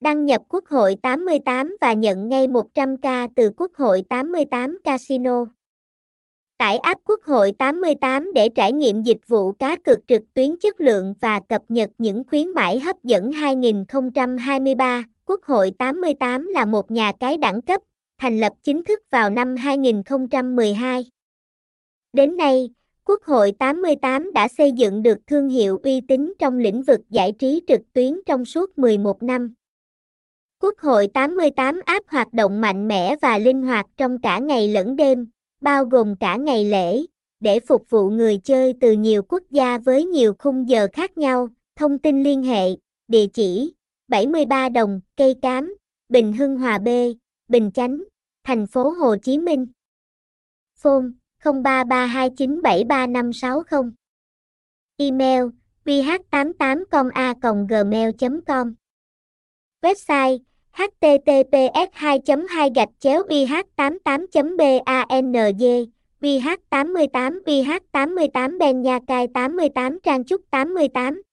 Đăng nhập Quốc hội 88 và nhận ngay 100k từ Quốc hội 88 Casino. Tải app Quốc hội 88 để trải nghiệm dịch vụ cá cược trực tuyến chất lượng và cập nhật những khuyến mãi hấp dẫn 2023. Quốc hội 88 là một nhà cái đẳng cấp, thành lập chính thức vào năm 2012. Đến nay, Quốc hội 88 đã xây dựng được thương hiệu uy tín trong lĩnh vực giải trí trực tuyến trong suốt 11 năm. Quốc hội 88 áp hoạt động mạnh mẽ và linh hoạt trong cả ngày lẫn đêm, bao gồm cả ngày lễ, để phục vụ người chơi từ nhiều quốc gia với nhiều khung giờ khác nhau. Thông tin liên hệ, địa chỉ 73 Đồng, Cây Cám, Bình Hưng Hòa B, Bình Chánh, thành phố Hồ Chí Minh. Phone 0332973560. Email bh88.com.a.gmail.com Website https 2 2 gạch chéo ih 88 banj vh 88 vh 88 ben nha cai 88 trang trúc 88